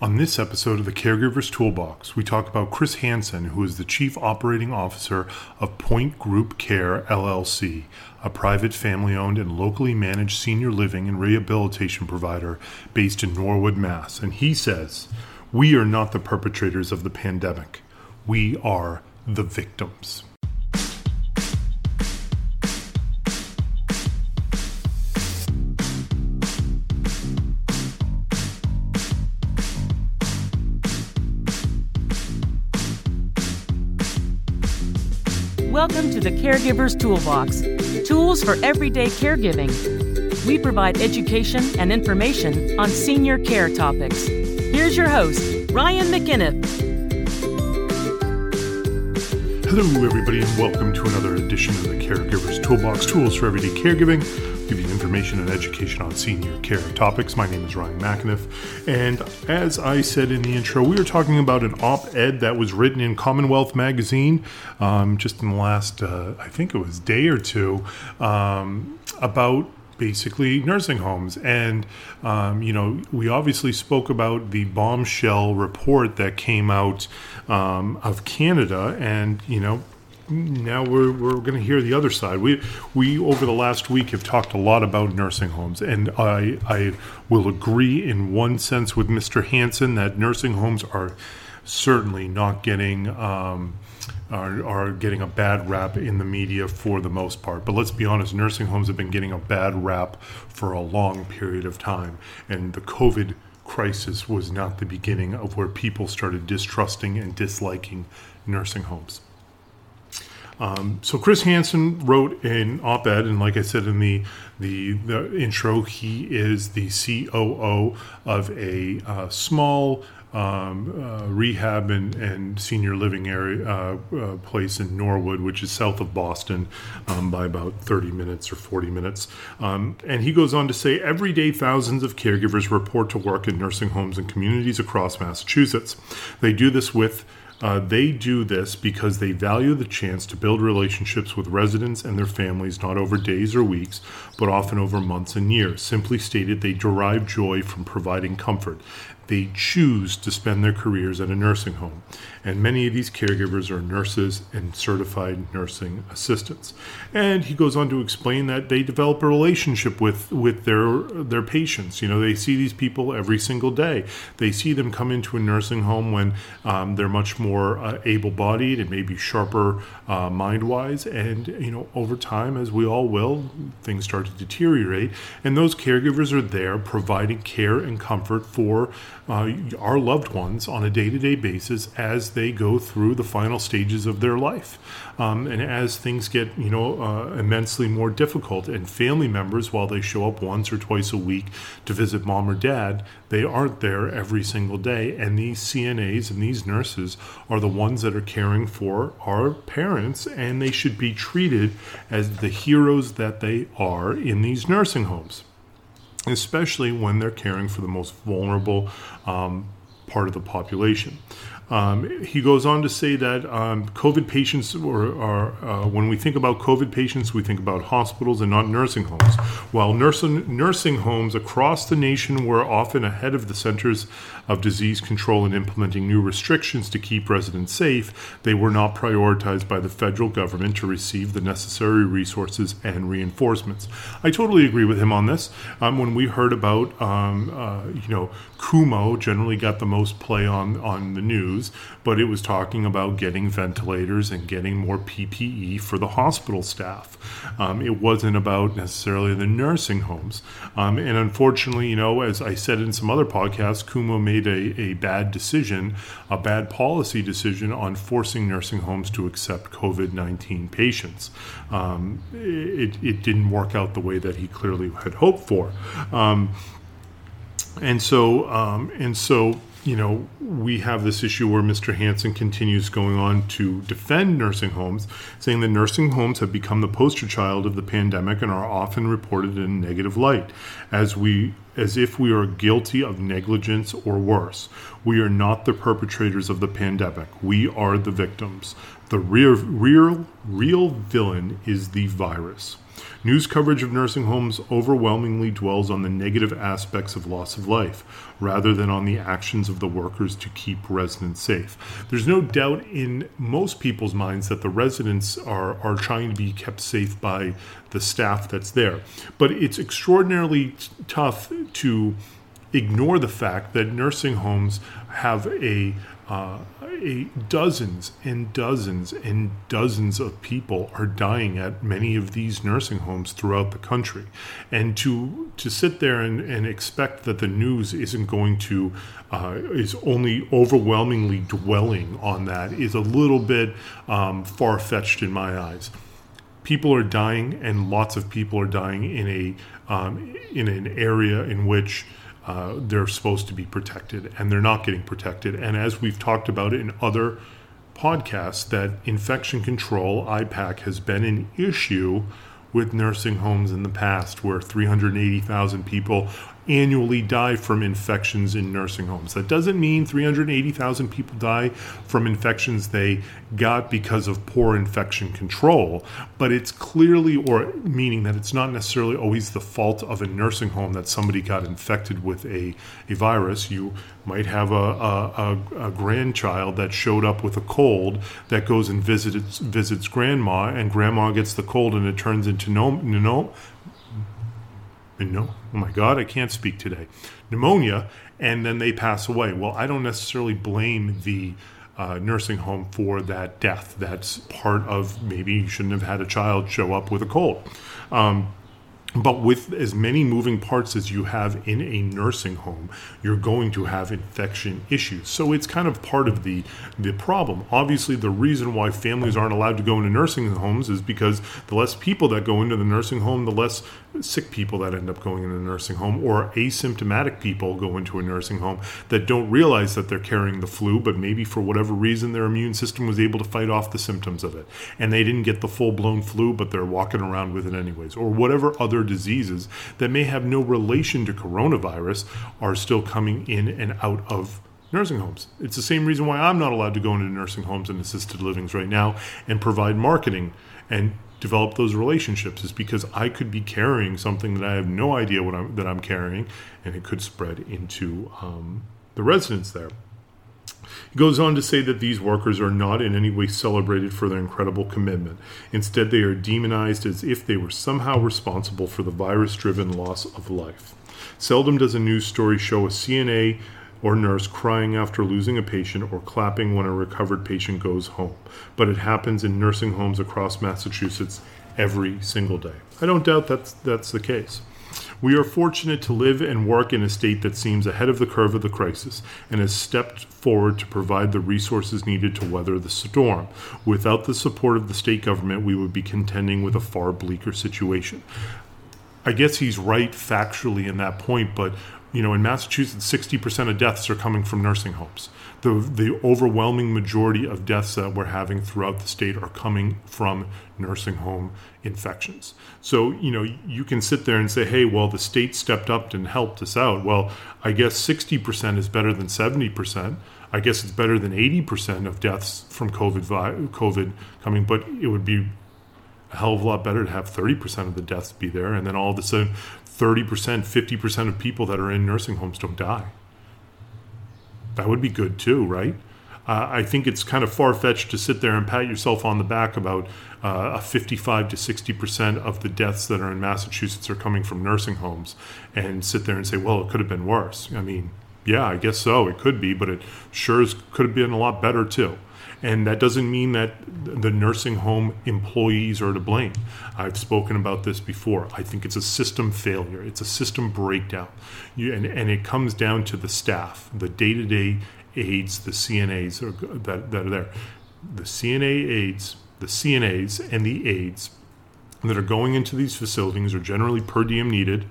On this episode of the Caregiver's Toolbox, we talk about Chris Hansen, who is the Chief Operating Officer of Point Group Care LLC, a private family owned and locally managed senior living and rehabilitation provider based in Norwood, Mass. And he says, We are not the perpetrators of the pandemic, we are the victims. Welcome to the Caregiver's Toolbox tools for everyday caregiving. We provide education and information on senior care topics. Here's your host, Ryan McInnes. Hello, everybody, and welcome to another edition of the Caregiver's Toolbox Tools for Everyday Caregiving you information and education on senior care topics. My name is Ryan McAniff, and as I said in the intro, we are talking about an op ed that was written in Commonwealth Magazine um, just in the last, uh, I think it was day or two, um, about basically nursing homes. And, um, you know, we obviously spoke about the bombshell report that came out um, of Canada. And, you know, now we're, we're going to hear the other side. We we over the last week have talked a lot about nursing homes, and I I will agree in one sense with Mr. Hansen that nursing homes are certainly not getting. Um, are, are getting a bad rap in the media for the most part. But let's be honest, nursing homes have been getting a bad rap for a long period of time. And the COVID crisis was not the beginning of where people started distrusting and disliking nursing homes. Um, so Chris Hansen wrote an op-ed, and like I said in the the, the intro, he is the COO of a uh, small um, uh, rehab and, and senior living area uh, uh, place in Norwood, which is south of Boston um, by about 30 minutes or 40 minutes. Um, and he goes on to say every day, thousands of caregivers report to work in nursing homes and communities across Massachusetts. They do this with uh, they do this because they value the chance to build relationships with residents and their families not over days or weeks, but often over months and years. Simply stated, they derive joy from providing comfort they choose to spend their careers at a nursing home. And many of these caregivers are nurses and certified nursing assistants. And he goes on to explain that they develop a relationship with, with their, their patients. You know, they see these people every single day. They see them come into a nursing home when um, they're much more uh, able bodied and maybe sharper uh, mind wise. And, you know, over time, as we all will, things start to deteriorate. And those caregivers are there providing care and comfort for uh, our loved ones on a day to day basis as they go through the final stages of their life. Um, and as things get, you know, uh, immensely more difficult, and family members, while they show up once or twice a week to visit mom or dad, they aren't there every single day. And these CNAs and these nurses are the ones that are caring for our parents, and they should be treated as the heroes that they are in these nursing homes especially when they're caring for the most vulnerable um, part of the population. Um, he goes on to say that um, COVID patients, or, are, uh, when we think about COVID patients, we think about hospitals and not nursing homes. While nursing, nursing homes across the nation were often ahead of the Centers of Disease Control in implementing new restrictions to keep residents safe, they were not prioritized by the federal government to receive the necessary resources and reinforcements. I totally agree with him on this. Um, when we heard about, um, uh, you know, Cuomo generally got the most play on, on the news, but it was talking about getting ventilators and getting more PPE for the hospital staff. Um, it wasn't about necessarily the nursing homes. Um, and unfortunately, you know, as I said in some other podcasts, Cuomo made a, a bad decision, a bad policy decision on forcing nursing homes to accept COVID 19 patients. Um, it, it didn't work out the way that he clearly had hoped for. Um, and so um, and so you know we have this issue where Mr. Hansen continues going on to defend nursing homes, saying that nursing homes have become the poster child of the pandemic and are often reported in a negative light, as we as if we are guilty of negligence or worse. We are not the perpetrators of the pandemic. We are the victims. The real, real, real villain is the virus. News coverage of nursing homes overwhelmingly dwells on the negative aspects of loss of life, rather than on the actions of the workers to keep residents safe. There's no doubt in most people's minds that the residents are, are trying to be kept safe by the staff that's there. But it's extraordinarily t- tough to ignore the fact that nursing homes have a uh, a, dozens and dozens and dozens of people are dying at many of these nursing homes throughout the country. And to to sit there and, and expect that the news isn't going to uh, is only overwhelmingly dwelling on that is a little bit um, far fetched in my eyes. People are dying, and lots of people are dying in a um, in an area in which uh, they're supposed to be protected and they're not getting protected. And as we've talked about in other podcasts, that infection control, IPAC, has been an issue with nursing homes in the past where 380,000 people annually die from infections in nursing homes. That doesn't mean 380,000 people die from infections they got because of poor infection control, but it's clearly, or meaning that it's not necessarily always the fault of a nursing home that somebody got infected with a, a virus. You might have a, a, a, grandchild that showed up with a cold that goes and visits, visits grandma, and grandma gets the cold and it turns into no, no, no, oh my God, I can't speak today, pneumonia, and then they pass away. Well, I don't necessarily blame the uh, nursing home for that death. That's part of maybe you shouldn't have had a child show up with a cold. Um, but with as many moving parts as you have in a nursing home, you're going to have infection issues. So it's kind of part of the the problem. Obviously, the reason why families aren't allowed to go into nursing homes is because the less people that go into the nursing home, the less sick people that end up going into a nursing home or asymptomatic people go into a nursing home that don't realize that they're carrying the flu but maybe for whatever reason their immune system was able to fight off the symptoms of it and they didn't get the full-blown flu but they're walking around with it anyways or whatever other diseases that may have no relation to coronavirus are still coming in and out of nursing homes. It's the same reason why I'm not allowed to go into nursing homes and assisted livings right now and provide marketing and develop those relationships is because I could be carrying something that I have no idea what I'm, that I'm carrying, and it could spread into um, the residents there. He goes on to say that these workers are not in any way celebrated for their incredible commitment. Instead, they are demonized as if they were somehow responsible for the virus driven loss of life. Seldom does a news story show a CNA or nurse crying after losing a patient or clapping when a recovered patient goes home, but it happens in nursing homes across Massachusetts every single day. I don't doubt that's, that's the case. We are fortunate to live and work in a state that seems ahead of the curve of the crisis and has stepped forward to provide the resources needed to weather the storm. Without the support of the state government, we would be contending with a far bleaker situation. I guess he's right factually in that point, but you know, in Massachusetts, 60% of deaths are coming from nursing homes. The, the overwhelming majority of deaths that we're having throughout the state are coming from nursing home infections. So, you know, you can sit there and say, hey, well, the state stepped up and helped us out. Well, I guess 60% is better than 70%. I guess it's better than 80% of deaths from COVID, COVID coming, but it would be a hell of a lot better to have 30% of the deaths be there and then all of a sudden 30%, 50% of people that are in nursing homes don't die. That would be good too, right? Uh, I think it's kind of far fetched to sit there and pat yourself on the back about uh, a 55 to 60% of the deaths that are in Massachusetts are coming from nursing homes and sit there and say, well, it could have been worse. I mean, yeah, I guess so. It could be, but it sure could have been a lot better too. And that doesn't mean that the nursing home employees are to blame. I've spoken about this before. I think it's a system failure, it's a system breakdown. You, and, and it comes down to the staff, the day to day aides, the CNAs are, that, that are there. The CNA aides, the CNAs, and the aides that are going into these facilities are generally per diem needed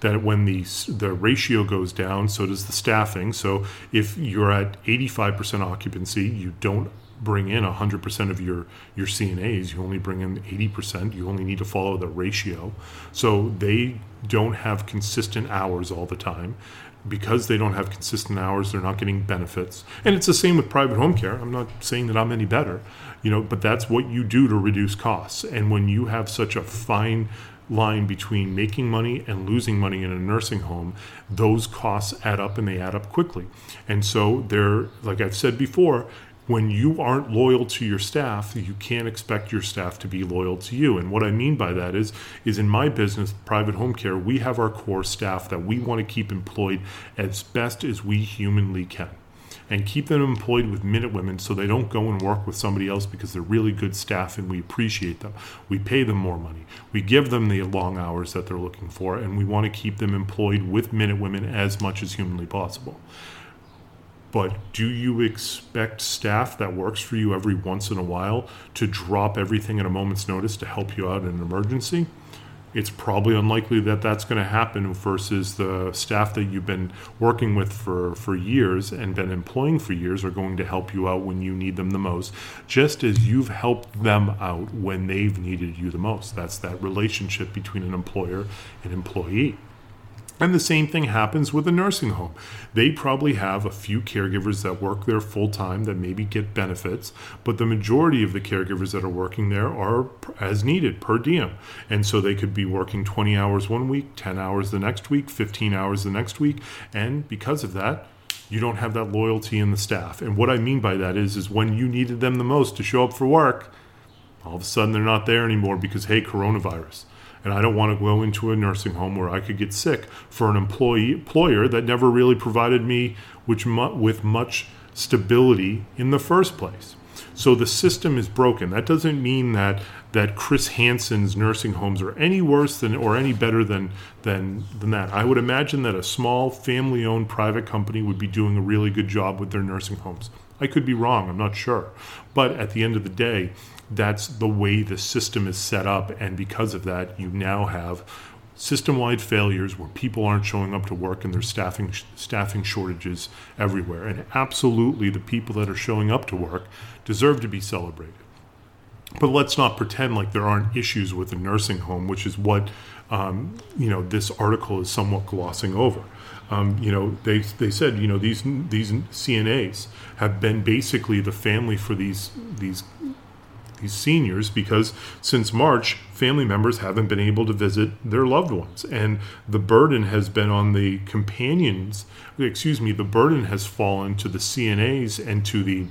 that when the the ratio goes down, so does the staffing. So if you're at 85% occupancy, you don't bring in 100% of your, your CNAs. You only bring in 80%. You only need to follow the ratio. So they don't have consistent hours all the time. because they don't have consistent hours, they're not getting benefits. And it's the same with private home care. I'm not saying that I'm any better, you know, but that's what you do to reduce costs. And when you have such a fine line between making money and losing money in a nursing home, those costs add up and they add up quickly. And so they're, like I've said before, when you aren't loyal to your staff, you can't expect your staff to be loyal to you. And what I mean by that is, is in my business, private home care, we have our core staff that we want to keep employed as best as we humanly can. And keep them employed with Minute Women so they don't go and work with somebody else because they're really good staff and we appreciate them. We pay them more money. We give them the long hours that they're looking for, and we want to keep them employed with Minute Women as much as humanly possible. But do you expect staff that works for you every once in a while to drop everything at a moment's notice to help you out in an emergency? It's probably unlikely that that's going to happen versus the staff that you've been working with for, for years and been employing for years are going to help you out when you need them the most, just as you've helped them out when they've needed you the most. That's that relationship between an employer and employee. And the same thing happens with a nursing home. They probably have a few caregivers that work there full time that maybe get benefits, but the majority of the caregivers that are working there are as needed per diem. And so they could be working 20 hours one week, 10 hours the next week, 15 hours the next week. And because of that, you don't have that loyalty in the staff. And what I mean by that is, is when you needed them the most to show up for work, all of a sudden they're not there anymore because, hey, coronavirus and I don't want to go into a nursing home where I could get sick for an employee employer that never really provided me which with much stability in the first place. So the system is broken. That doesn't mean that that Chris Hansen's nursing homes are any worse than or any better than than than that. I would imagine that a small family-owned private company would be doing a really good job with their nursing homes. I could be wrong, I'm not sure. But at the end of the day, that's the way the system is set up. And because of that, you now have system wide failures where people aren't showing up to work and there's staffing, staffing shortages everywhere. And absolutely, the people that are showing up to work deserve to be celebrated. But let's not pretend like there aren't issues with the nursing home, which is what um, you know this article is somewhat glossing over. Um, you know, they, they said you know these these CNAs have been basically the family for these these these seniors because since March, family members haven't been able to visit their loved ones. And the burden has been on the companions, excuse me, the burden has fallen to the CNAs and to the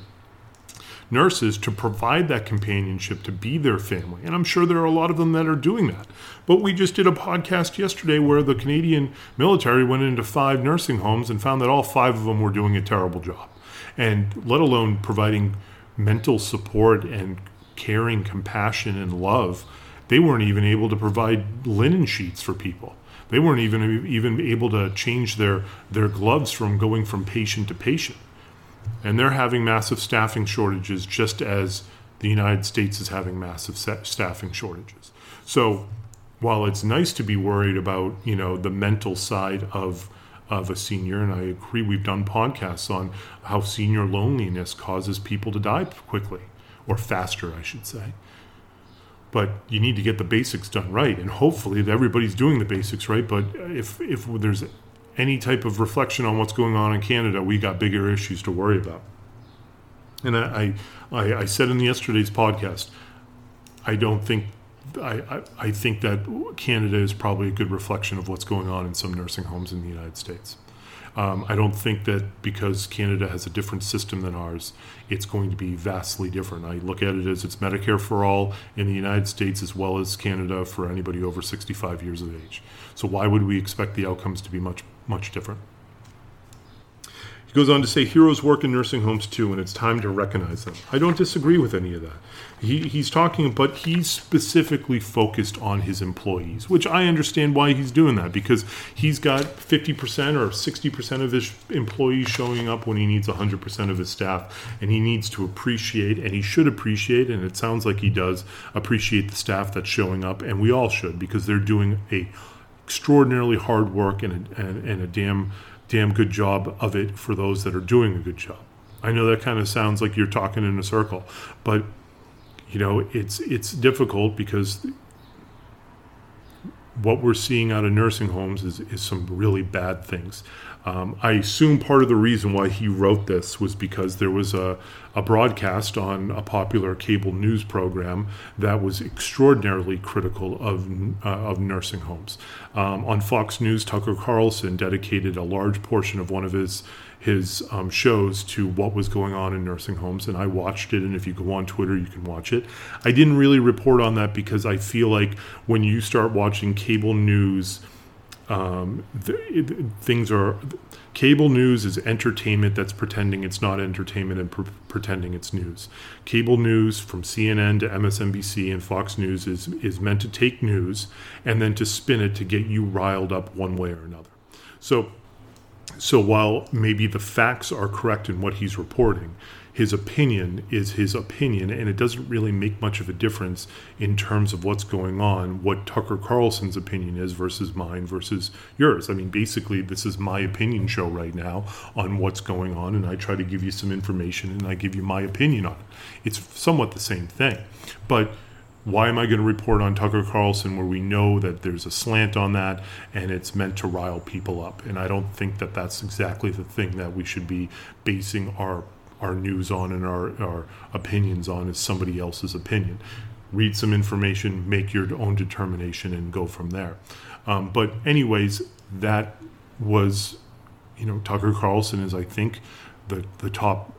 nurses to provide that companionship to be their family. And I'm sure there are a lot of them that are doing that. But we just did a podcast yesterday where the Canadian military went into five nursing homes and found that all five of them were doing a terrible job. And let alone providing mental support and caring, compassion, and love, they weren't even able to provide linen sheets for people. They weren't even even able to change their their gloves from going from patient to patient. And they're having massive staffing shortages just as the United States is having massive staffing shortages. So, while it's nice to be worried about, you know, the mental side of of a senior, and I agree, we've done podcasts on how senior loneliness causes people to die quickly or faster, I should say. But you need to get the basics done right, and hopefully everybody's doing the basics right. But if if there's any type of reflection on what's going on in Canada, we got bigger issues to worry about. And I, I, I said in yesterday's podcast, I don't think I, I, I, think that Canada is probably a good reflection of what's going on in some nursing homes in the United States. Um, I don't think that because Canada has a different system than ours, it's going to be vastly different. I look at it as it's Medicare for all in the United States as well as Canada for anybody over 65 years of age. So why would we expect the outcomes to be much, much different? He goes on to say heroes work in nursing homes too, and it's time to recognize them. I don't disagree with any of that. He, he's talking, but he's specifically focused on his employees, which I understand why he's doing that because he's got 50% or 60% of his employees showing up when he needs 100% of his staff, and he needs to appreciate, and he should appreciate, and it sounds like he does appreciate the staff that's showing up, and we all should because they're doing a extraordinarily hard work and a, and, and a damn damn good job of it for those that are doing a good job. I know that kind of sounds like you're talking in a circle, but you know it's it's difficult because what we're seeing out of nursing homes is, is some really bad things. Um, I assume part of the reason why he wrote this was because there was a, a broadcast on a popular cable news program that was extraordinarily critical of, uh, of nursing homes. Um, on Fox News, Tucker Carlson dedicated a large portion of one of his his um, shows to what was going on in nursing homes, and I watched it. And if you go on Twitter, you can watch it. I didn't really report on that because I feel like when you start watching cable news um, the, things are cable news is entertainment that's pretending it's not entertainment and pretending it's news. Cable news from CNN to MSNBC and Fox News is is meant to take news and then to spin it to get you riled up one way or another. So so while maybe the facts are correct in what he's reporting, his opinion is his opinion, and it doesn't really make much of a difference in terms of what's going on, what Tucker Carlson's opinion is versus mine versus yours. I mean, basically, this is my opinion show right now on what's going on, and I try to give you some information and I give you my opinion on it. It's somewhat the same thing. But why am I going to report on Tucker Carlson where we know that there's a slant on that and it's meant to rile people up? And I don't think that that's exactly the thing that we should be basing our our news on and our, our opinions on is somebody else's opinion. Read some information, make your own determination, and go from there. Um, but, anyways, that was, you know, Tucker Carlson is, I think, the, the top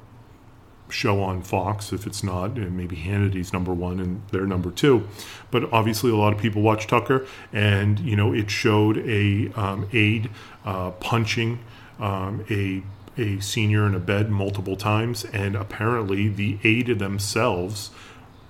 show on Fox. If it's not, maybe Hannity's number one and they're number two. But obviously, a lot of people watch Tucker, and you know, it showed a um, aide uh, punching um, a a senior in a bed multiple times, and apparently the aide themselves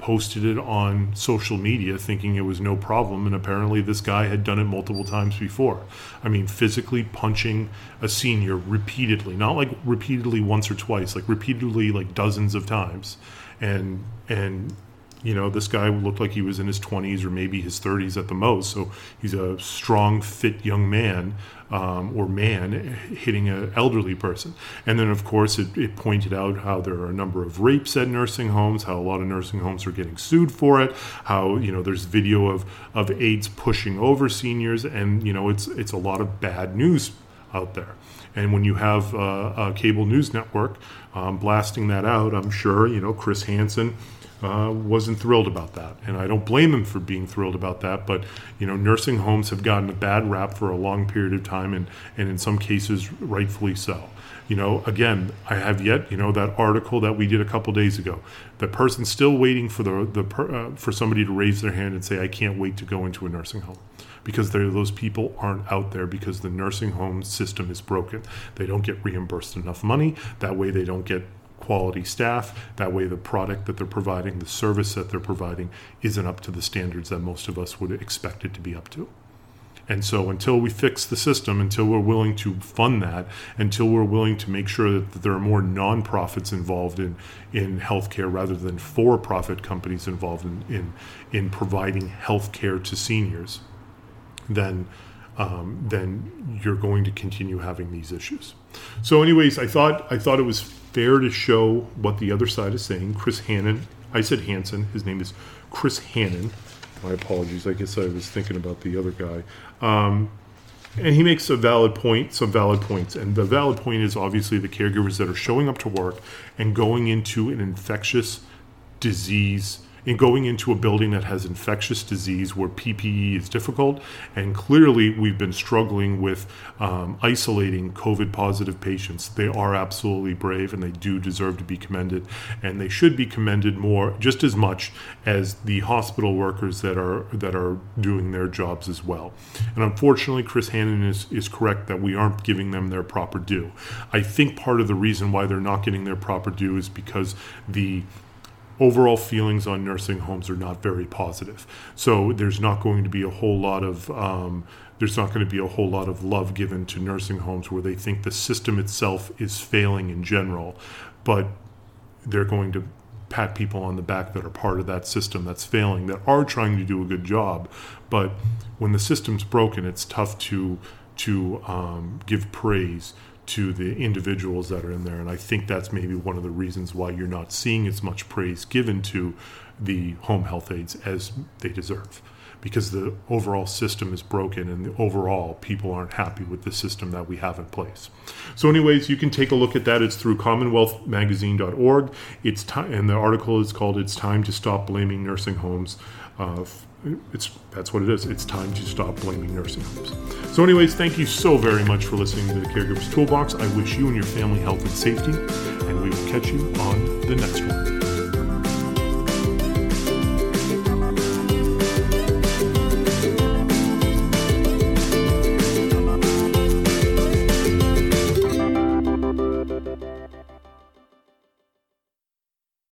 posted it on social media thinking it was no problem and apparently this guy had done it multiple times before. I mean physically punching a senior repeatedly not like repeatedly once or twice like repeatedly like dozens of times. And and you know, this guy looked like he was in his 20s or maybe his 30s at the most. So he's a strong, fit young man um, or man hitting an elderly person. And then, of course, it, it, pointed out how there are a number of rapes at nursing homes, how a lot of nursing homes are getting sued for it, how, you know, there's video of, of aides pushing over seniors. And, you know, it's, it's a lot of bad news out there. And when you have uh, a cable news network um, blasting that out, I'm sure, you know, Chris Hansen uh, wasn't thrilled about that, and I don't blame him for being thrilled about that. But you know, nursing homes have gotten a bad rap for a long period of time, and and in some cases, rightfully so. You know, again, I have yet, you know, that article that we did a couple days ago. The person still waiting for the the uh, for somebody to raise their hand and say, "I can't wait to go into a nursing home." because those people aren't out there because the nursing home system is broken. They don't get reimbursed enough money. That way, they don't get quality staff. That way, the product that they're providing, the service that they're providing, isn't up to the standards that most of us would expect it to be up to. And so, until we fix the system, until we're willing to fund that, until we're willing to make sure that, there are more nonprofits involved in, in healthcare rather than for profit companies involved in, in, in providing healthcare to seniors, then, um, then you're going to continue having these issues. So, anyways, I thought I thought it was fair to show what the other side is saying. Chris Hannon, I said Hanson, his name is Chris Hannon. My apologies. I guess I was thinking about the other guy. Um, and he makes a valid point, some valid points. And the valid point is obviously the caregivers that are showing up to work and going into an infectious disease in going into a building that has infectious disease where PPE is difficult. And clearly, we've been struggling with um, isolating COVID positive patients. They are absolutely brave and they do deserve to be commended. And they should be commended more, just as much as the hospital workers that are, that are doing their jobs as well. And unfortunately, Chris Hannon is, is correct that we aren't giving them their proper due. I think part of the reason why they're not getting their proper due is because the overall feelings on nursing homes are not very positive. So there's not going to be a whole lot of um, there's not going to be a whole lot of love given to nursing homes where they think the system itself is failing in general, but they're going to pat people on the back that are part of that system that's failing that are trying to do a good job. But when the system's broken, it's tough to to um, give praise to the individuals that are in there. And I think that's maybe one of the reasons why you're not seeing as much praise given to the home health aides as they deserve. because the overall system is broken and the overall people aren't happy with the system that we have in place. So, anyways, you can take a look at that. It's through CommonwealthMagazine.org. It's time, and the article is called "It's Time to Stop Blaming Nursing Homes." It's that's what it is. It's time to stop blaming nursing homes. So, anyways, thank you so very much for listening to the Caregivers Toolbox. I wish you and your family health and safety, and we will catch you on the next one.